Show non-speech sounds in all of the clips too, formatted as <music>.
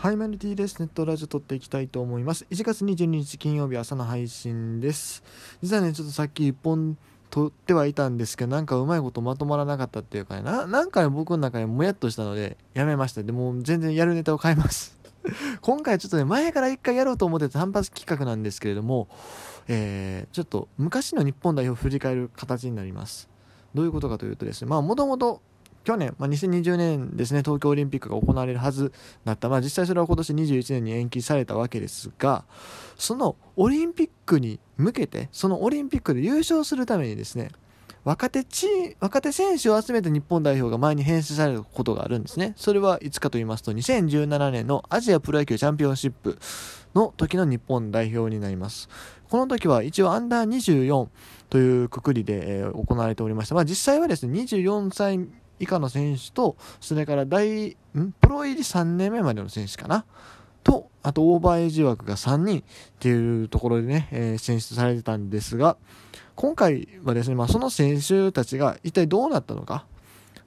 はい、マルティです。ネットラジオ撮っていきたいと思います。1月22日金曜日朝の配信です。実はね、ちょっとさっき1本撮ってはいたんですけど、なんかうまいことまとまらなかったっていうかね、ななんか、ね、僕の中でもやっとしたので、やめました。でも全然やるネタを変えます。<laughs> 今回ちょっとね、前から1回やろうと思ってた単発企画なんですけれども、えー、ちょっと昔の日本代表を振り返る形になります。どういうことかというとですね、まあもともと去年、まあ、2020年ですね、東京オリンピックが行われるはずだった、まあ、実際それは今年21年に延期されたわけですが、そのオリンピックに向けて、そのオリンピックで優勝するためにですね、若手チ若手選手を集めて日本代表が前に編成されることがあるんですね。それはいつかと言いますと、2017年のアジアプロ野球チャンピオンシップの時の日本代表になります。この時は一応アンダー24というくくりで、え、行われておりました。まあ実際はですね、24歳以下の選手と、それから大、ん？プロ入り3年目までの選手かな？と、あとオーバーエイジ枠が3人っていうところでね、えー、選出されてたんですが、今回はですね、まあ、その選手たちが一体どうなったのか、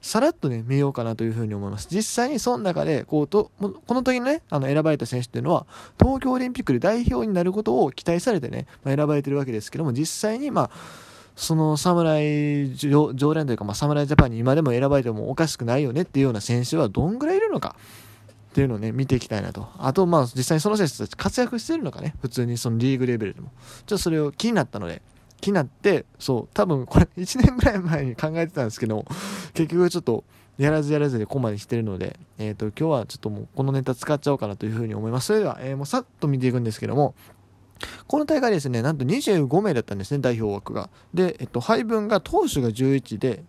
さらっとね、見ようかなというふうに思います。実際にその中で、こうと、この時のね、あの、選ばれた選手っていうのは、東京オリンピックで代表になることを期待されてね、まあ、選ばれてるわけですけども、実際に、まあ、その侍常連というか、まあ、侍ジャパンに今でも選ばれてもおかしくないよねっていうような選手はどんぐらいいるのかっていうのをね、見ていきたいなと。あと、まあ、実際にその選手たち活躍してるのかね、普通にそのリーグレベルでも。ちょっとそれを気になったので、気になって、そう、多分これ <laughs> 1年ぐらい前に考えてたんですけど結局ちょっと、やらずやらずでここまで来てるので、えっ、ー、と、今日はちょっともうこのネタ使っちゃおうかなというふうに思います。それでは、えー、もうさっと見ていくんですけども、この大会ですね、なんと25名だったんですね、代表枠が。で、えっと、配分が投手が11で、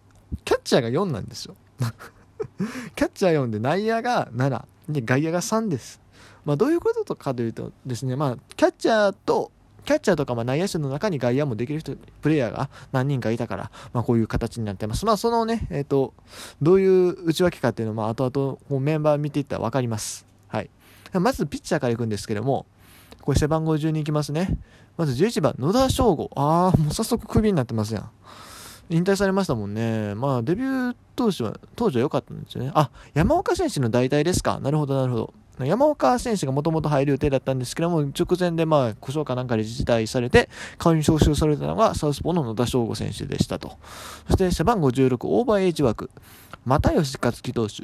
キャッチャーが4なんですよ。<laughs> キャッチャー4で内野が7、で、外野が3です。まあ、どういうことかというとですね、まあ、キャッチャーと、キャッチャーとかま内野手の中に外野もできる人、プレイヤーが何人かいたから、まあこういう形になってます。まあそのね、えっ、と、どういう内訳かっていうのをまあ後々こうメンバー見ていったら分かります。はい。まずピッチャーからいくんですけども、これ背番号12いきますね。まず11番、野田翔吾。ああ、もう早速クビになってますやん。引退されましたもんね。まあ、デビュー当時は、当時は良かったんですよね。あ、山岡選手の代替ですか。なるほど、なるほど。山岡選手がもともと入る予定だったんですけども、直前でまあ、故障かなんかで辞退されて、代わりに招集されたのがサウスポーの野田翔吾選手でしたと。そして背番号16、オーバーエイジ枠、又吉克樹投手。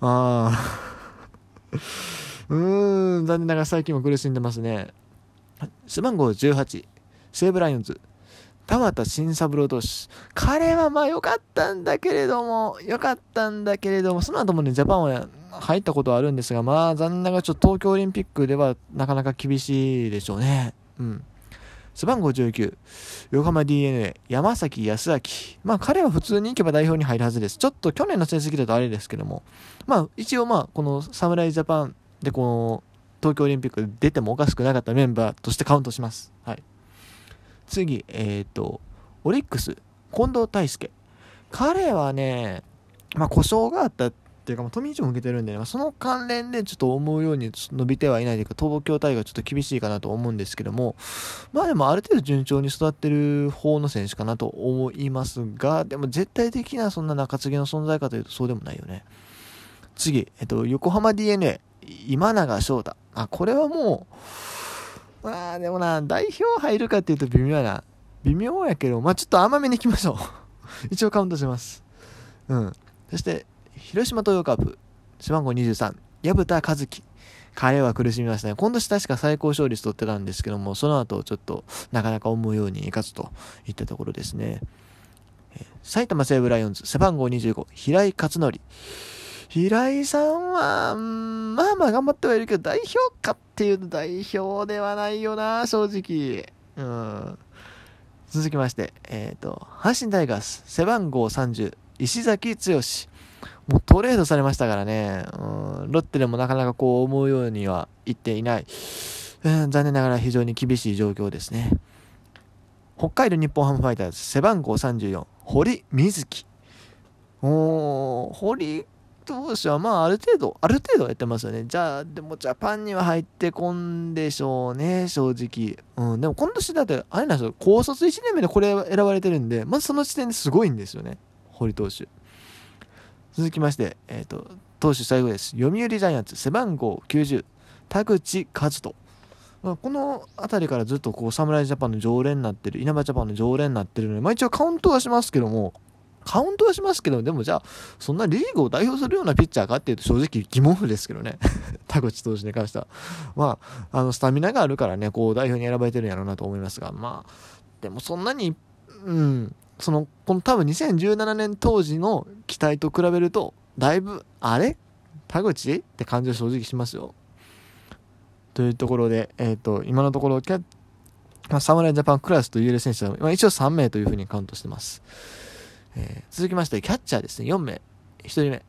ああ。うーん、残念ながら最近も苦しんでますね。背番号18、西武ライオンズ、田畑新三郎投手。彼はまあ良かったんだけれども、良かったんだけれども、その後もね、ジャパンは入ったことはあるんですが、まあ残念ながらちょっと東京オリンピックではなかなか厳しいでしょうね。うん。背番号19、横浜 DNA、山崎康明。まあ彼は普通に行けば代表に入るはずです。ちょっと去年の成績だとあれですけども、まあ一応まあこの侍ジャパンで、この、東京オリンピックで出てもおかしくなかったメンバーとしてカウントします。はい。次、えっ、ー、と、オリックス、近藤大輔。彼はね、まあ、故障があったっていうか、まあ、富士も受けてるんでね、まあ、その関連でちょっと思うように伸びてはいないというか、東京大会ちょっと厳しいかなと思うんですけども、まあでもある程度順調に育ってる方の選手かなと思いますが、でも絶対的なそんな中継ぎの存在かというとそうでもないよね。次、えっと、横浜 DeNA、今永翔太。あ、これはもう、まあでもな、代表入るかっていうと微妙やな。微妙やけど、まあちょっと甘めにいきましょう。<laughs> 一応カウントします。うん。そして、広島東洋カープ、背番号23、薮田和樹。彼は苦しみましたね。今年確か最高勝率取ってたんですけども、その後ちょっとなかなか思うようにいかずといったところですね。埼玉西武ライオンズ、背番号25、平井勝則。平井さんは、まあまあ頑張ってはいるけど、代表かっていうと代表ではないよな、正直。うん。続きまして、えっ、ー、と、阪神タイガース、背番号30、石崎剛。もうトレードされましたからね、うん、ロッテでもなかなかこう思うようにはいっていない。うん、残念ながら非常に厳しい状況ですね。北海道日本ハムファイターズ、背番号34、堀瑞希。おー、堀投手はまあある程度、ある程度やってますよね。じゃあ、でもジャパンには入ってこんでしょうね、正直。うん、でも今年だって、あれなんですよ、高卒1年目でこれ選ばれてるんで、まずその時点ですごいんですよね、堀投手。続きまして、えっ、ー、と、投手最後です。読売ジャイアンツ、背番号90、田口和人。この辺りからずっとこう侍ジャパンの常連になってる、稲葉ジャパンの常連になってるので、まあ、一応カウントはしますけども、カウントはしますけど、でもじゃあ、そんなリーグを代表するようなピッチャーかっていうと正直疑問符ですけどね。<laughs> 田口投手に関しては。まあ、あの、スタミナがあるからね、こう代表に選ばれてるんやろうなと思いますが、まあ、でもそんなに、うん、その、この多分2017年当時の期待と比べると、だいぶ、あれ？田口？って感じは正直しますよ。というところで、えっ、ー、と、今のところ、キャまあ、侍ジャパンクラスと言える選手は、まあ、一応3名というふうにカウントしてます。えー、続きまして、キャッチャーですね、4名。1人目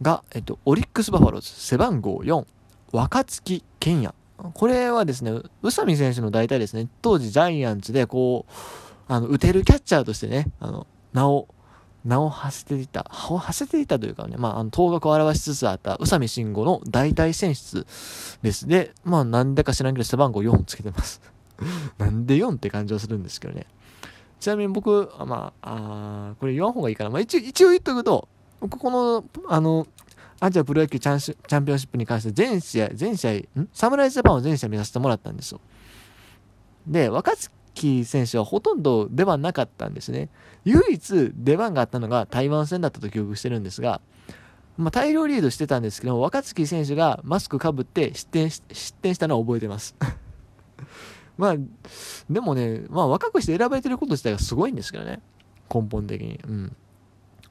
が、えっと、オリックスバファローズ、背番号4、若月健也。これはですね、宇佐美選手の大体ですね、当時ジャイアンツでこう、あの、打てるキャッチャーとしてね、あの、名を、名を馳せていた、を馳せていたというかね、まあ、あの、頭角を表しつつあった宇佐美慎吾の大体選出です。で、まあ、なんでか知らんけど背番号4をつけてます。<laughs> なんで4って感じはするんですけどね。ちなみに僕、まあ、あこれ言わん方がいいかな。まあ、一応、一応言っとくと、僕この、あの、アジアプロ野球チャンチャンピオンシップに関して全試合、全試合、ん？侍ジャパンを全試合見させてもらったんですよ。で、若月選手はほとんど出番なかったんですね。唯一出番があったのが台湾戦だったと記憶してるんですが、まあ、大量リードしてたんですけど若月選手がマスクかぶって失点し失点したのは覚えてます。まあ、でもね、まあ若くして選ばれてること自体がすごいんですけどね。根本的に。うん。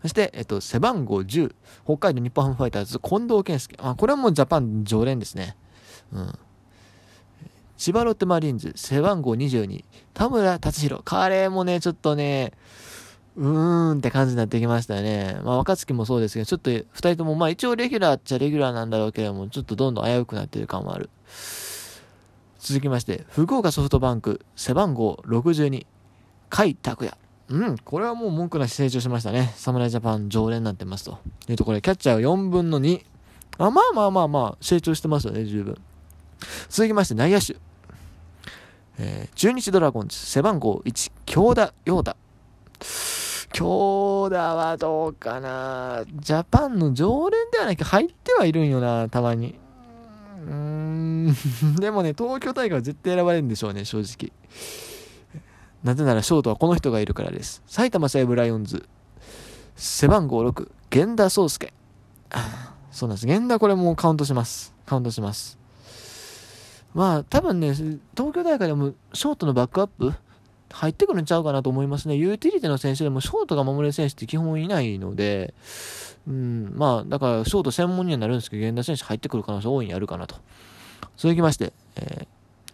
そして、えっと、背番号10、北海道日本ハムファイターズ、近藤健介。あ、これはもうジャパン常連ですね。うん。千葉ロッテマリーンズ、背番号22、田村達弘。彼もね、ちょっとね、うーんって感じになってきましたよね。まあ、若月もそうですけど、ちょっと2人とも、まあ一応レギュラーっちゃレギュラーなんだろうけども、ちょっとどんどん危うくなってる感もある。続きまして、福岡ソフトバンク、背番号62、甲斐拓也。うん、これはもう文句なし成長しましたね。侍ジャパン常連になってますと。いうところで、キャッチャーが4分の2。あまあまあまあまあ、成長してますよね、十分。続きまして、内野手。えー、中日ドラゴンズ、背番号1、京田陽太。京田はどうかなジャパンの常連ではないけど、入ってはいるんよな、たまに。ん、<laughs> でもね、東京大会は絶対選ばれるんでしょうね、正直。なぜならショートはこの人がいるからです。埼玉西武ライオンズ、背番号6、源田壮介。<sighs> そうなんです。源田これもカウントします。カウントします。まあ、多分ね、東京大会でもショートのバックアップ入ってくるんちゃうかなと思いますね。ユーティリティの選手でもショートが守れる選手って基本いないので、うん、まあ、だからショート専門にはなるんですけど、源田選手入ってくる可能性大いにあるかなと。続きまして、え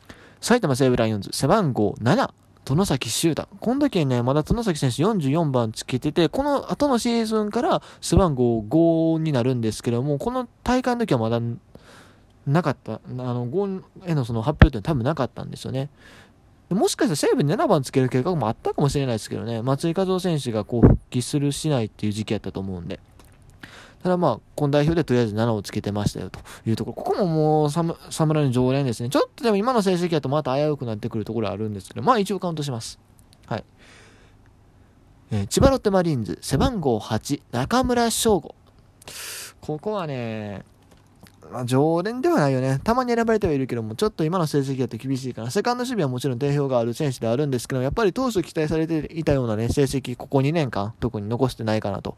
ー、埼玉西武ライオンズ、背番号7、殿崎修太。この時ね、まだ殿崎選手44番つけてて、この後のシーズンから背番号5になるんですけども、この大会の時はまだなかった、あの、5へのその発表って多分なかったんですよね。もしかしたら西武に7番つける計画もあったかもしれないですけどね、松井和夫選手がこう復帰するしないっていう時期やったと思うんで。ただまあ、今代表でとりあえず7をつけてましたよというところ。ここももう侍の常連ですね。ちょっとでも今の成績だとまた危うくなってくるところあるんですけど、まあ一応カウントします。はい。えー、千葉ロッテマリーンズ、背番号8、中村翔吾。ここはね、まあ、常連ではないよね。たまに選ばれてはいるけども、ちょっと今の成績だと厳しいから、セカンド守備はもちろん定評がある選手ではあるんですけど、やっぱり当初期待されていたようなね、成績、ここ2年間、特に残してないかなと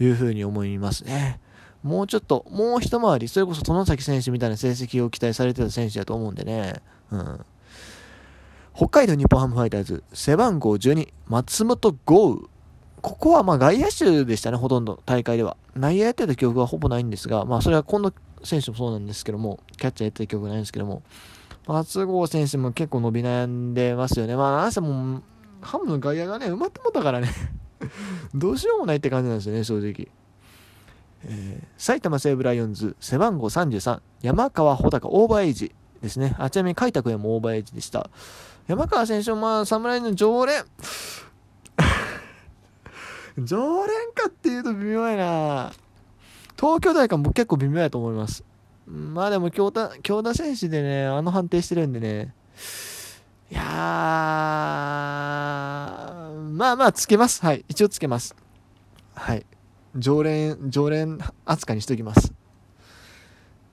いうふうに思いますね。もうちょっと、もう一回り、それこそ殿崎選手みたいな成績を期待されてた選手だと思うんでね。うん。北海道日本ハムファイターズ、背番号12、松本豪雨。ここはま外野手でしたね、ほとんど大会では。内野やってた記憶はほぼないんですが、まあそれは今度選手もそうなんですけども、キャッチャーやってた記憶ないんですけども、松郷選手も結構伸び悩んでますよね。まあ、なんせも、ハムの外野がね、埋まってもたからね <laughs> どうしようもないって感じなんですよね、正直。えー、埼玉西武ライオンズ、背番号33、山川穂高、オーバーエイジですね。あちなみに開拓へもオーバーエイジでした。山川選手もまあ、侍の常連。<laughs> 常連かっていうと微妙やな。東京大会も結構微妙やと思います。まあでも京田、京田選手でね、あの判定してるんでね、いやー、まあまあつけます。はい。一応つけます。はい。常連、常連扱いにしときます。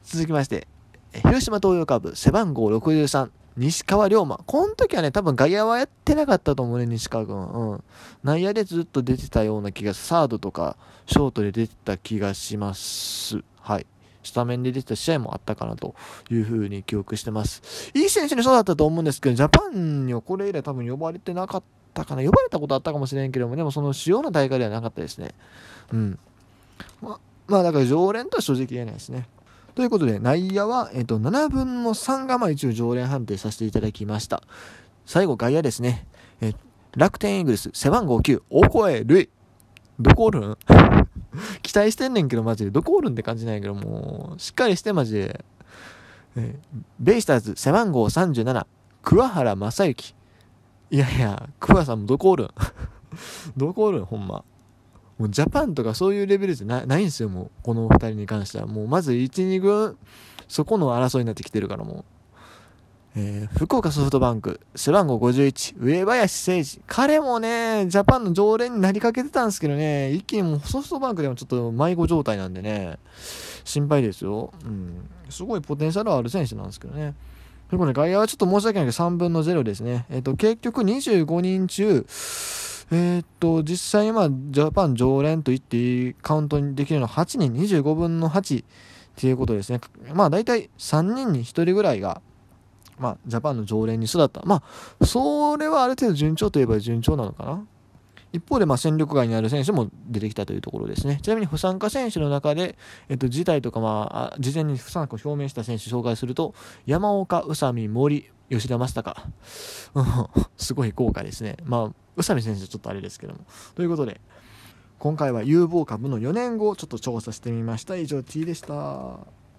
続きまして、広島東洋カープ背番号63、西川龍馬。この時はね、多分外野はやってなかったと思うね、西川君。うん。内野でずっと出てたような気が、サードとかショートで出てた気がします。はい。スタメンで出てた試合もあったかなというふうに記憶してます。いい選手にそうだったと思うんですけど、ジャパンにはこれ以来多分呼ばれてなかったかな。呼ばれたことあったかもしれんけども、でもその主要な大会ではなかったですね。うん。ま、まあだから常連とは正直言えないですね。ということで、内野は、えっと、7分の3がまあ一応常連判定させていただきました。最後、外野ですね。え楽天イーグルス、背番号9、大声塁。どこおるん？<laughs> 期待してんねんけど、マジで。どこおるんって感じなんやけど、もう、しっかりして、マジで。えベイスターズ、背番号37、桑原正幸。いやいや、桑さんもどこおるん？<laughs> どこおるん、ほんま？もうジャパンとかそういうレベルじゃないんですよ、もう。この2人に関しては。もうまず1、2軍、そこの争いになってきてるからもう。えー、福岡ソフトバンク、背番号51、上林誠司。彼もね、ジャパンの常連になりかけてたんですけどね、一気にもうソフトバンクでもちょっと迷子状態なんでね、心配ですよ。うん。すごいポテンシャルある選手なんですけどね。ということで、外野はちょっと申し訳ないけど3分の0ですね。えっ、ー、と、結局25人中、えー、っと、実際にまあ、ジャパン常連と言っていいカウントにできるのは8人、25分の8っていうことですね。まあ、大体3人に1人ぐらいが、まあ、ジャパンの常連に育った。まあ、それはある程度順調といえば順調なのかな。一方で、まあ、戦力外にある選手も出てきたというところですね。ちなみに不参加選手の中で、えっと、辞退とか、まあ、事前に不参加を表明した選手紹介すると、山岡、宇佐美、森、吉田正尚。<laughs> すごい豪華ですね。まあ、宇佐美選手ちょっとあれですけども。ということで、今回は有望株の4年後をちょっと調査してみました。以上 T でした。